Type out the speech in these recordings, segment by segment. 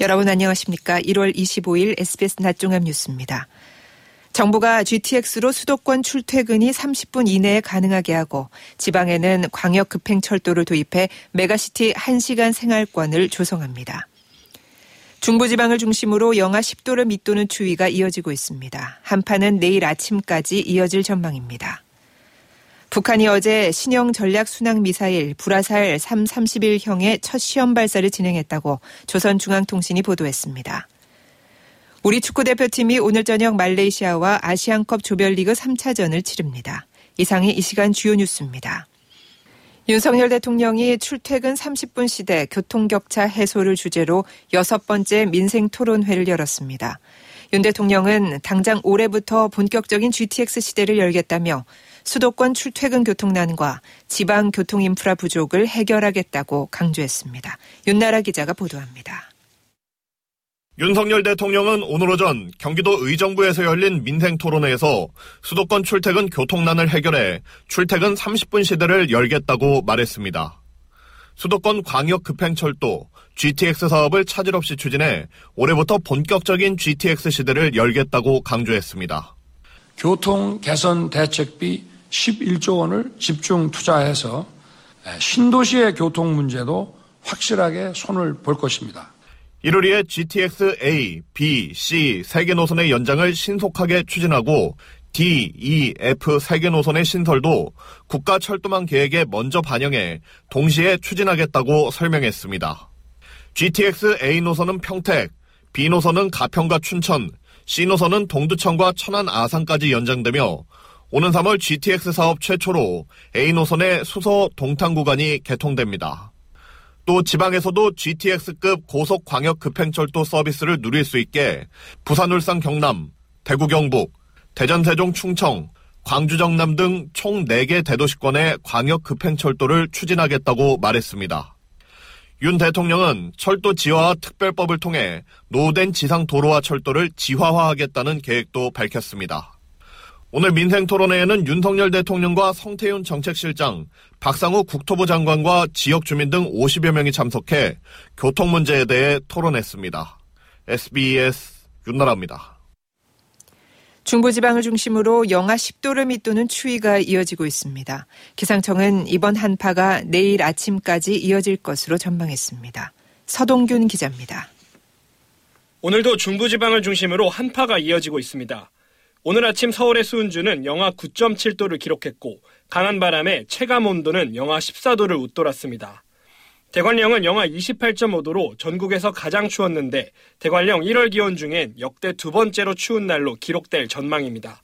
여러분 안녕하십니까? 1월 25일 SBS 낮종합 뉴스입니다. 정부가 GTX로 수도권 출퇴근이 30분 이내에 가능하게 하고 지방에는 광역 급행 철도를 도입해 메가시티 1시간 생활권을 조성합니다. 중부지방을 중심으로 영하 10도를 밑도는 추위가 이어지고 있습니다. 한파는 내일 아침까지 이어질 전망입니다. 북한이 어제 신형 전략 순항 미사일 불화살 331형의 첫 시험 발사를 진행했다고 조선중앙통신이 보도했습니다. 우리 축구대표팀이 오늘 저녁 말레이시아와 아시안컵 조별리그 3차전을 치릅니다. 이상이 이 시간 주요 뉴스입니다. 윤석열 대통령이 출퇴근 30분 시대 교통격차 해소를 주제로 여섯 번째 민생 토론회를 열었습니다. 윤 대통령은 당장 올해부터 본격적인 GTX 시대를 열겠다며 수도권 출퇴근 교통난과 지방 교통 인프라 부족을 해결하겠다고 강조했습니다. 윤나라 기자가 보도합니다. 윤석열 대통령은 오늘 오전 경기도 의정부에서 열린 민생 토론회에서 수도권 출퇴근 교통난을 해결해 출퇴근 30분 시대를 열겠다고 말했습니다. 수도권 광역 급행철도 GTX 사업을 차질 없이 추진해 올해부터 본격적인 GTX 시대를 열겠다고 강조했습니다. 교통 개선 대책비 11조 원을 집중 투자해서 신도시의 교통 문제도 확실하게 손을 볼 것입니다. 1월 2에 GTX A, B, C 3개 노선의 연장을 신속하게 추진하고 D, E, F 3개 노선의 신설도 국가 철도망 계획에 먼저 반영해 동시에 추진하겠다고 설명했습니다. GTX A 노선은 평택, B 노선은 가평과 춘천, C 노선은 동두천과 천안 아산까지 연장되며 오는 3월 GTX 사업 최초로 A 노선의 수서 동탄 구간이 개통됩니다. 또 지방에서도 GTX급 고속 광역 급행철도 서비스를 누릴 수 있게 부산, 울산, 경남, 대구, 경북, 대전, 세종, 충청, 광주, 정남 등 총 4개 대도시권의 광역 급행철도를 추진하겠다고 말했습니다. 윤 대통령은 철도 지화와 특별법을 통해 노후된 지상 도로와 철도를 지화화하겠다는 계획도 밝혔습니다. 오늘 민생 토론회에는 윤석열 대통령과 성태윤 정책실장, 박상우 국토부 장관과 지역 주민 등 50여 명이 참석해 교통 문제에 대해 토론했습니다. SBS 윤나라입니다. 중부지방을 중심으로 영하 10도를 밑도는 추위가 이어지고 있습니다. 기상청은 이번 한파가 내일 아침까지 이어질 것으로 전망했습니다. 서동균 기자입니다. 오늘도 중부지방을 중심으로 한파가 이어지고 있습니다. 오늘 아침 서울의 수은주는 영하 9.7도를 기록했고 강한 바람에 체감 온도는 영하 14도를 웃돌았습니다. 대관령은 영하 28.5도로 전국에서 가장 추웠는데 대관령 1월 기온 중엔 역대 두 번째로 추운 날로 기록될 전망입니다.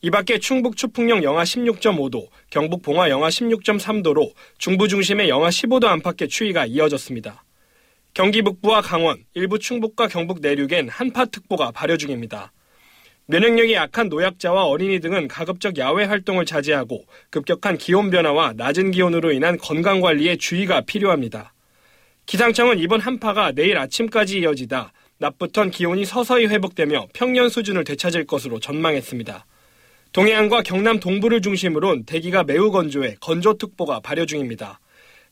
이 밖에 충북 추풍령 영하 16.5도, 경북 봉화 영하 16.3도로 중부 중심의 영하 15도 안팎의 추위가 이어졌습니다. 경기 북부와 강원, 일부 충북과 경북 내륙엔 한파특보가 발효 중입니다. 면역력이 약한 노약자와 어린이 등은 가급적 야외 활동을 자제하고 급격한 기온 변화와 낮은 기온으로 인한 건강 관리에 주의가 필요합니다. 기상청은 이번 한파가 내일 아침까지 이어지다 낮부턴 기온이 서서히 회복되며 평년 수준을 되찾을 것으로 전망했습니다. 동해안과 경남 동부를 중심으로 대기가 매우 건조해 건조특보가 발효 중입니다.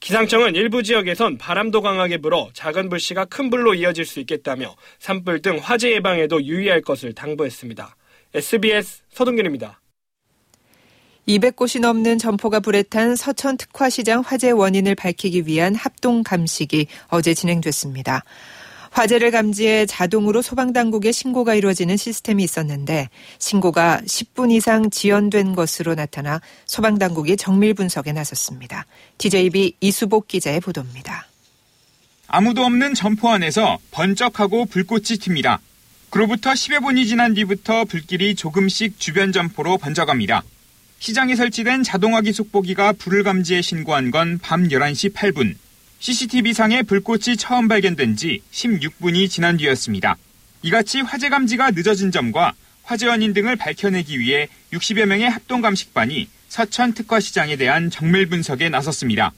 기상청은 일부 지역에선 바람도 강하게 불어 작은 불씨가 큰 불로 이어질 수 있겠다며 산불 등 화재 예방에도 유의할 것을 당부했습니다. SBS 서동균입니다. 200곳이 넘는 점포가 불에 탄 서천 특화시장 화재 원인을 밝히기 위한 합동 감식이 어제 진행됐습니다. 화재를 감지해 자동으로 소방당국에 신고가 이루어지는 시스템이 있었는데 신고가 10분 이상 지연된 것으로 나타나 소방당국이 정밀 분석에 나섰습니다. DJB 이수복 기자의 보도입니다. 아무도 없는 점포 안에서 번쩍하고 불꽃이 튑니다. 그로부터 10여 분이 지난 뒤부터 불길이 조금씩 주변 점포로 번져갑니다. 시장에 설치된 자동화기 속보기가 불을 감지해 신고한 건 밤 11시 8분. CCTV상에 불꽃이 처음 발견된 지 16분이 지난 뒤였습니다. 이같이 화재 감지가 늦어진 점과 화재 원인 등을 밝혀내기 위해 60여 명의 합동감식반이 서천 특화시장에 대한 정밀 분석에 나섰습니다.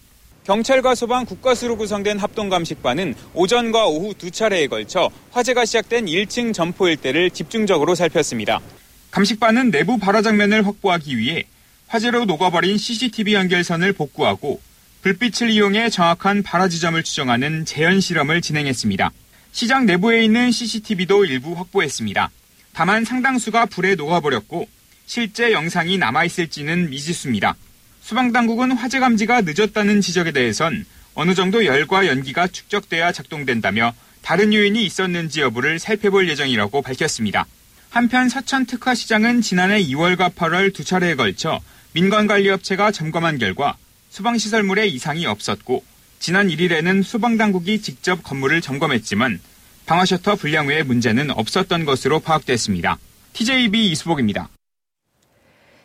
경찰과 소방 국가수로 구성된 합동감식반은 오전과 오후 두 차례에 걸쳐 화재가 시작된 1층 점포 일대를 집중적으로 살폈습니다. 감식반은 내부 발화 장면을 확보하기 위해 화재로 녹아버린 CCTV 연결선을 복구하고 불빛을 이용해 정확한 발화 지점을 추정하는 재현 실험을 진행했습니다. 시장 내부에 있는 CCTV도 일부 확보했습니다. 다만 상당수가 불에 녹아버렸고 실제 영상이 남아있을지는 미지수입니다. 소방당국은 화재 감지가 늦었다는 지적에 대해선 어느 정도 열과 연기가 축적돼야 작동된다며 다른 요인이 있었는지 여부를 살펴볼 예정이라고 밝혔습니다. 한편 서천 특화 시장은 지난해 2월과 8월 두 차례에 걸쳐 민간관리업체가 점검한 결과 소방시설물에 이상이 없었고 지난 1일에는 소방당국이 직접 건물을 점검했지만 방화셔터 불량 외에 문제는 없었던 것으로 파악됐습니다. TJB 이수복입니다.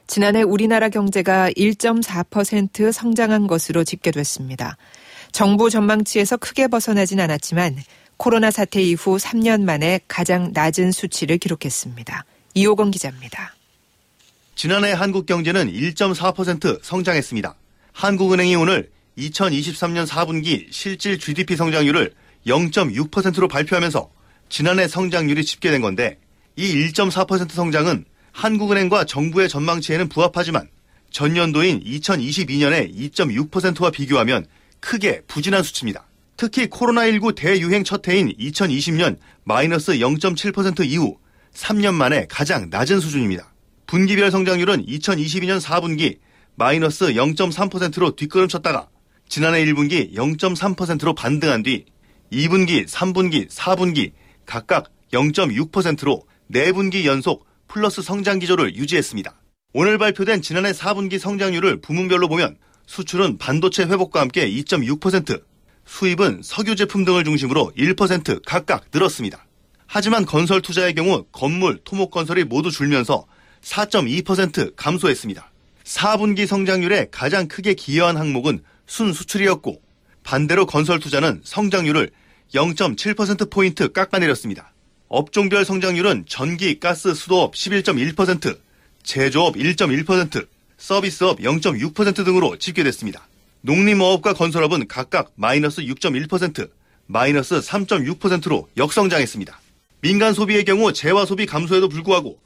지난해 우리나라 경제가 1.4% 성장한 것으로 집계됐습니다. 정부 전망치에서 크게 벗어나진 않았지만 코로나 사태 이후 3년 만에 가장 낮은 수치를 기록했습니다. 이호건 기자입니다. 지난해 한국 경제는 1.4% 성장했습니다. 한국은행이 오늘 2023년 4분기 실질 GDP 성장률을 0.6%로 발표하면서 지난해 성장률이 집계된 건데 이 1.4% 성장은 한국은행과 정부의 전망치에는 부합하지만 전년도인 2022년의 2.6%와 비교하면 크게 부진한 수치입니다. 특히 코로나19 대유행 첫 해인 2020년 마이너스 0.7% 이후 3년 만에 가장 낮은 수준입니다. 분기별 성장률은 2022년 4분기 마이너스 0.3%로 뒷걸음쳤다가 지난해 1분기 0.3%로 반등한 뒤 2분기, 3분기, 4분기 각각 0.6%로 4분기 연속 플러스 성장 기조를 유지했습니다. 오늘 발표된 지난해 4분기 성장률을 부문별로 보면 수출은 반도체 회복과 함께 2.6%, 수입은 석유 제품 등을 중심으로 1% 각각 늘었습니다. 하지만 건설 투자의 경우 건물, 토목 건설이 모두 줄면서 4.2% 감소했습니다. 4분기 성장률에 가장 크게 기여한 항목은 순수출이었고 반대로 건설 투자는 성장률을 0.7%포인트 깎아내렸습니다. 업종별 성장률은 전기, 가스, 수도업 11.1%, 제조업 1.1%, 서비스업 0.6% 등으로 집계됐습니다. 농림어업과 건설업은 각각 마이너스 6.1%, 마이너스 3.6%로 역성장했습니다. 민간 소비의 경우 재화 소비 감소에도 불구하고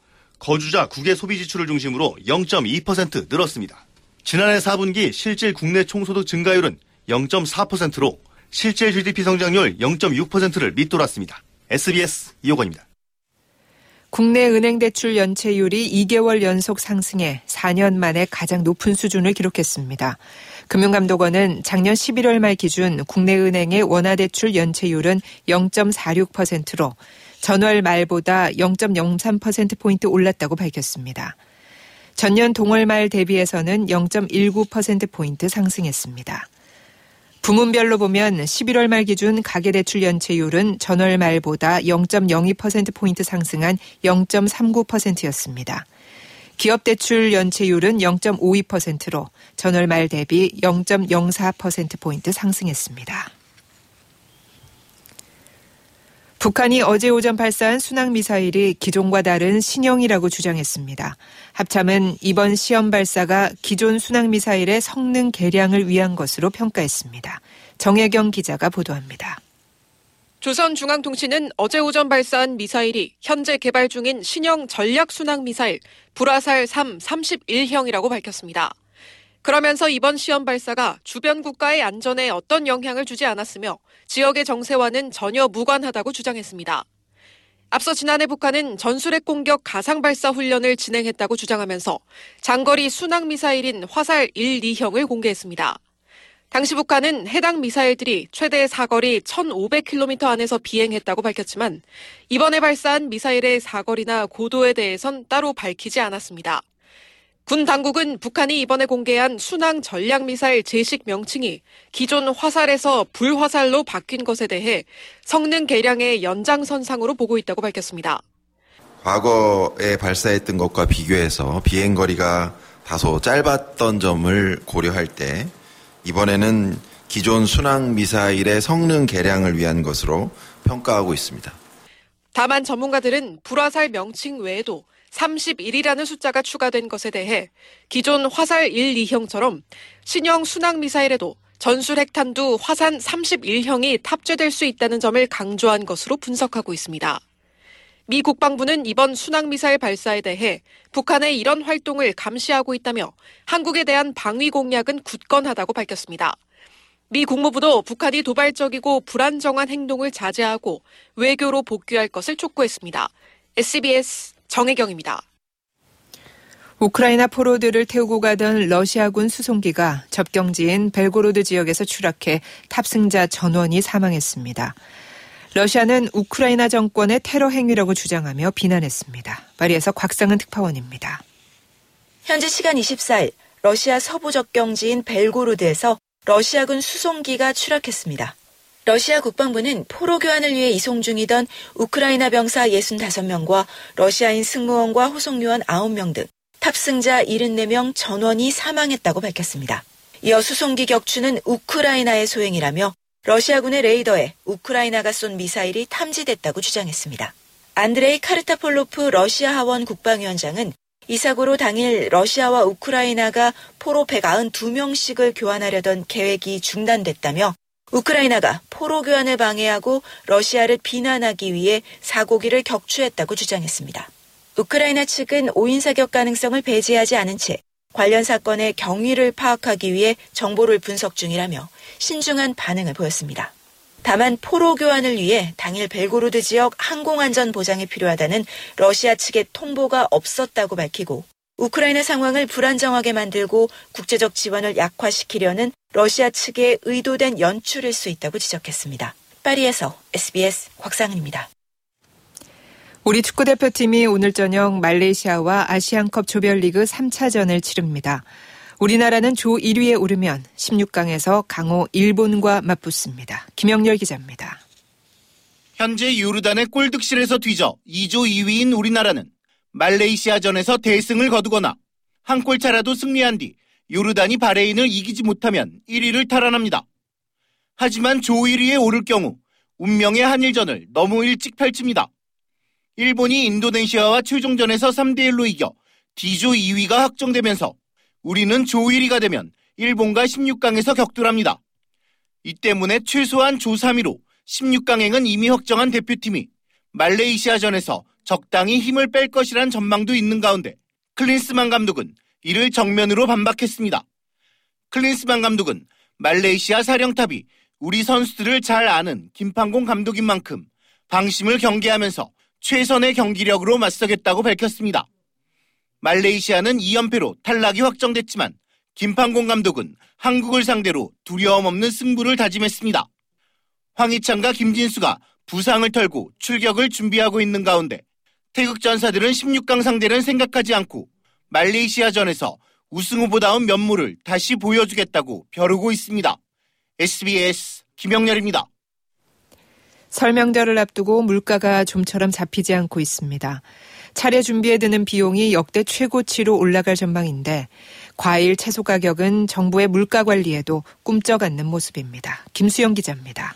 거주자 국외 소비 지출을 중심으로 0.2% 늘었습니다. 지난해 4분기 실질 국내 총소득 증가율은 0.4%로 실질 GDP 성장률 0.6%를 밑돌았습니다. SBS 이호건입니다. 국내 은행 대출 연체율이 2개월 연속 상승해 4년 만에 가장 높은 수준을 기록했습니다. 금융감독원은 작년 11월 말 기준 국내 은행의 원화 대출 연체율은 0.46%로 전월 말보다 0.03%포인트 올랐다고 밝혔습니다. 전년 동월 말 대비해서는 0.19%포인트 상승했습니다. 부문별로 보면 11월 말 기준 가계대출 연체율은 전월 말보다 0.02%포인트 상승한 0.39%였습니다. 기업대출 연체율은 0.52%로 전월 말 대비 0.04%포인트 상승했습니다. 북한이 어제 오전 발사한 순항미사일이 기존과 다른 신형이라고 주장했습니다. 합참은 이번 시험 발사가 기존 순항미사일의 성능 개량을 위한 것으로 평가했습니다. 정혜경 기자가 보도합니다. 조선중앙통신은 어제 오전 발사한 미사일이 현재 개발 중인 신형 전략 순항 미사일 불화살 3 31형이라고 밝혔습니다. 그러면서 이번 시험 발사가 주변 국가의 안전에 어떤 영향을 주지 않았으며 지역의 정세와는 전혀 무관하다고 주장했습니다. 앞서 지난해 북한은 전술핵 공격 가상 발사 훈련을 진행했다고 주장하면서 장거리 순항 미사일인 화살 1, 2형을 공개했습니다. 당시 북한은 해당 미사일들이 최대 사거리 1,500km 안에서 비행했다고 밝혔지만 이번에 발사한 미사일의 사거리나 고도에 대해선 따로 밝히지 않았습니다. 군 당국은 북한이 이번에 공개한 순항 전략 미사일 제식 명칭이 기존 화살에서 불화살로 바뀐 것에 대해 성능 개량의 연장선상으로 보고 있다고 밝혔습니다. 과거에 발사했던 것과 비교해서 비행 거리가 다소 짧았던 점을 고려할 때 이번에는 기존 순항 미사일의 성능 개량을 위한 것으로 평가하고 있습니다. 다만 전문가들은 불화살 명칭 외에도 31이라는 숫자가 추가된 것에 대해 기존 화살 1, 2형처럼 신형 순항 미사일에도 전술 핵탄두 화산 31형이 탑재될 수 있다는 점을 강조한 것으로 분석하고 있습니다. 미 국방부는 이번 순항미사일 발사에 대해 북한의 이런 활동을 감시하고 있다며 한국에 대한 방위 공약은 굳건하다고 밝혔습니다. 미 국무부도 북한이 도발적이고 불안정한 행동을 자제하고 외교로 복귀할 것을 촉구했습니다. SBS 정혜경입니다. 우크라이나 포로들을 태우고 가던 러시아군 수송기가 접경지인 벨고로드 지역에서 추락해 탑승자 전원이 사망했습니다. 러시아는 우크라이나 정권의 테러 행위라고 주장하며 비난했습니다. 파리에서 곽상은 특파원입니다. 현지 시간 24일 러시아 서부 접경지인 벨고로드에서 러시아군 수송기가 추락했습니다. 러시아 국방부는 포로 교환을 위해 이송 중이던 우크라이나 병사 65명과 러시아인 승무원과 호송요원 9명 등 탑승자 74명 전원이 사망했다고 밝혔습니다. 이어 수송기 격추는 우크라이나의 소행이라며 러시아군의 레이더에 우크라이나가 쏜 미사일이 탐지됐다고 주장했습니다. 안드레이 카르타폴로프 러시아 하원 국방위원장은 이 사고로 당일 러시아와 우크라이나가 포로 192명씩을 교환하려던 계획이 중단됐다며 우크라이나가 포로 교환을 방해하고 러시아를 비난하기 위해 사고기를 격추했다고 주장했습니다. 우크라이나 측은 오인 사격 가능성을 배제하지 않은 채 관련 사건의 경위를 파악하기 위해 정보를 분석 중이라며 신중한 반응을 보였습니다. 다만 포로 교환을 위해 당일 벨고로드 지역 항공안전 보장이 필요하다는 러시아 측의 통보가 없었다고 밝히고 우크라이나 상황을 불안정하게 만들고 국제적 지원을 약화시키려는 러시아 측의 의도된 연출일 수 있다고 지적했습니다. 파리에서 SBS 곽상은입니다. 우리 축구 대표팀이 오늘 저녁 말레이시아와 아시안컵 조별리그 3차전을 치릅니다. 우리나라는 조 1위에 오르면 16강에서 강호 일본과 맞붙습니다. 김영렬 기자입니다. 현재 요르단의 골득실에서 뒤져 2조 2위인 우리나라는 말레이시아전에서 대승을 거두거나 한 골 차라도 승리한 뒤 요르단이 바레인을 이기지 못하면 1위를 탈환합니다. 하지만 조 1위에 오를 경우 운명의 한일전을 너무 일찍 펼칩니다. 일본이 인도네시아와 최종전에서 3대1로 이겨 D조 2위가 확정되면서 우리는 조 1위가 되면 일본과 16강에서 격돌합니다. 이 때문에 최소한 조 3위로 16강행은 이미 확정한 대표팀이 말레이시아전에서 적당히 힘을 뺄 것이란 전망도 있는 가운데 클린스만 감독은 이를 정면으로 반박했습니다. 클린스만 감독은 말레이시아 사령탑이 우리 선수들을 잘 아는 김판공 감독인 만큼 방심을 경계하면서 최선의 경기력으로 맞서겠다고 밝혔습니다. 말레이시아는 2연패로 탈락이 확정됐지만 김판공 감독은 한국을 상대로 두려움 없는 승부를 다짐했습니다. 황희찬과 김진수가 부상을 털고 출격을 준비하고 있는 가운데 태극 전사들은 16강 상대는 생각하지 않고 말레이시아전에서 우승 후보다운 면모를 다시 보여주겠다고 벼르고 있습니다. SBS 김영렬입니다. 설명절을 앞두고 물가가 좀처럼 잡히지 않고 있습니다. 차례 준비에 드는 비용이 역대 최고치로 올라갈 전망인데 과일, 채소 가격은 정부의 물가 관리에도 꿈쩍 않는 모습입니다. 김수영 기자입니다.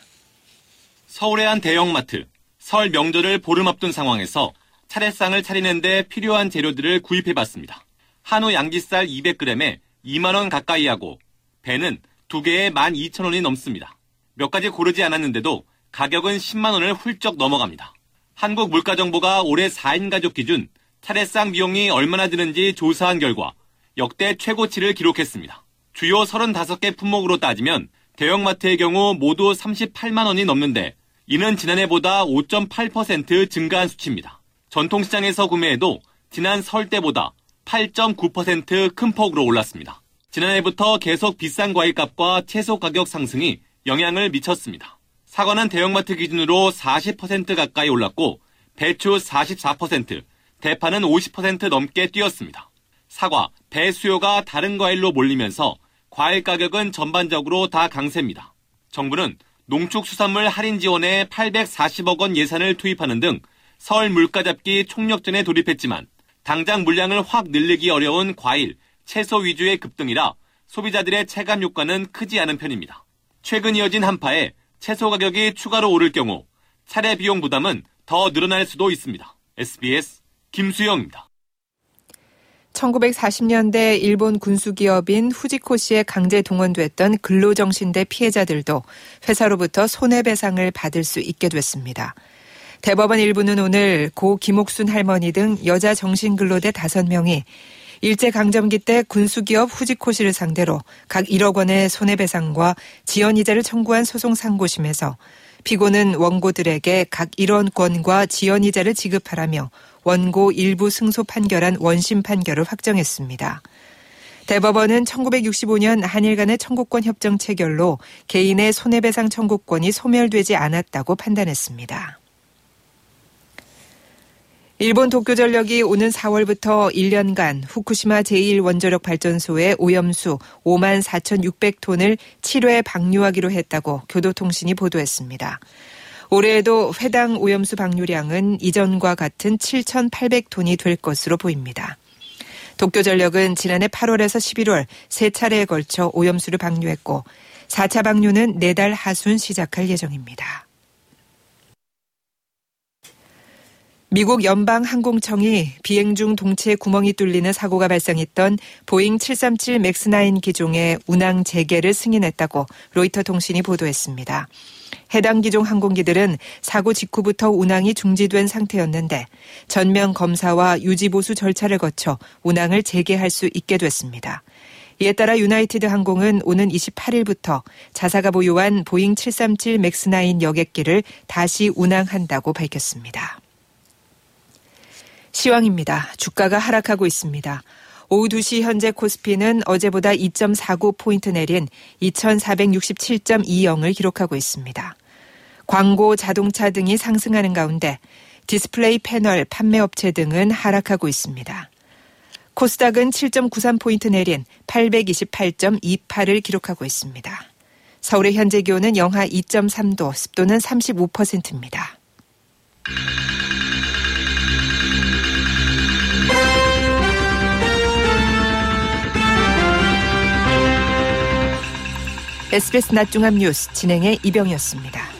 서울의 한 대형마트, 설 명절을 보름 앞둔 상황에서 차례상을 차리는데 필요한 재료들을 구입해봤습니다. 한우 양지살 200g에 2만원 가까이 하고 배는 2개에 12,000원이 넘습니다. 몇 가지 고르지 않았는데도 가격은 10만원을 훌쩍 넘어갑니다. 한국물가정보가 올해 4인 가족 기준 차례상 비용이 얼마나 드는지 조사한 결과 역대 최고치를 기록했습니다. 주요 35개 품목으로 따지면 대형마트의 경우 모두 38만 원이 넘는데 이는 지난해보다 5.8% 증가한 수치입니다. 전통시장에서 구매해도 지난 설 때보다 8.9%큰 폭으로 올랐습니다. 지난해부터 계속 비싼 과일값과 채소 가격 상승이 영향을 미쳤습니다. 사과는 대형마트 기준으로 40% 가까이 올랐고 배추 44%, 대파는 50% 넘게 뛰었습니다. 사과, 배 수요가 다른 과일로 몰리면서 과일 가격은 전반적으로 다 강세입니다. 정부는 농축수산물 할인 지원에 840억 원 예산을 투입하는 등 설 물가 잡기 총력전에 돌입했지만 당장 물량을 확 늘리기 어려운 과일, 채소 위주의 급등이라 소비자들의 체감 효과는 크지 않은 편입니다. 최근 이어진 한파에 채소 가격이 추가로 오를 경우 차례 비용 부담은 더 늘어날 수도 있습니다. SBS 김수영입니다. 1940년대 일본 군수기업인 후지코시에 강제 동원됐던 근로정신대 피해자들도 회사로부터 손해배상을 받을 수 있게 됐습니다. 대법원 일부는 오늘 고 김옥순 할머니 등 여자 정신근로대 5명이 일제강점기 때 군수기업 후지코 시를 상대로 각 1억 원의 손해배상과 지연이자를 청구한 소송 상고심에서 피고는 원고들에게 각 1원 권과 지연이자를 지급하라며 원고 일부 승소 판결한 원심 판결을 확정했습니다. 대법원은 1965년 한일 간의 청구권 협정 체결로 개인의 손해배상 청구권이 소멸되지 않았다고 판단했습니다. 일본 도쿄전력이 오는 4월부터 1년간 후쿠시마 제1원자력 발전소의 오염수 5만 4,600톤을 7회 방류하기로 했다고 교도통신이 보도했습니다. 올해에도 회당 오염수 방류량은 이전과 같은 7,800톤이 될 것으로 보입니다. 도쿄전력은 지난해 8월에서 11월 세 차례에 걸쳐 오염수를 방류했고 4차 방류는 내달 하순 시작할 예정입니다. 미국 연방항공청이 비행 중 동체에 구멍이 뚫리는 사고가 발생했던 보잉 737 맥스9 기종의 운항 재개를 승인했다고 로이터 통신이 보도했습니다. 해당 기종 항공기들은 사고 직후부터 운항이 중지된 상태였는데 전면 검사와 유지보수 절차를 거쳐 운항을 재개할 수 있게 됐습니다. 이에 따라 유나이티드 항공은 오는 28일부터 자사가 보유한 보잉 737 맥스9 여객기를 다시 운항한다고 밝혔습니다. 시황입니다. 주가가 하락하고 있습니다. 오후 2시 현재 코스피는 어제보다 2.49포인트 내린 2467.20을 기록하고 있습니다. 광고, 자동차 등이 상승하는 가운데 디스플레이 패널 판매 업체 등은 하락하고 있습니다. 코스닥은 7.93포인트 내린 828.28을 기록하고 있습니다. 서울의 현재 기온은 영하 2.3도, 습도는 35%입니다. SBS 낮중함 뉴스 진행의 이병이었습니다.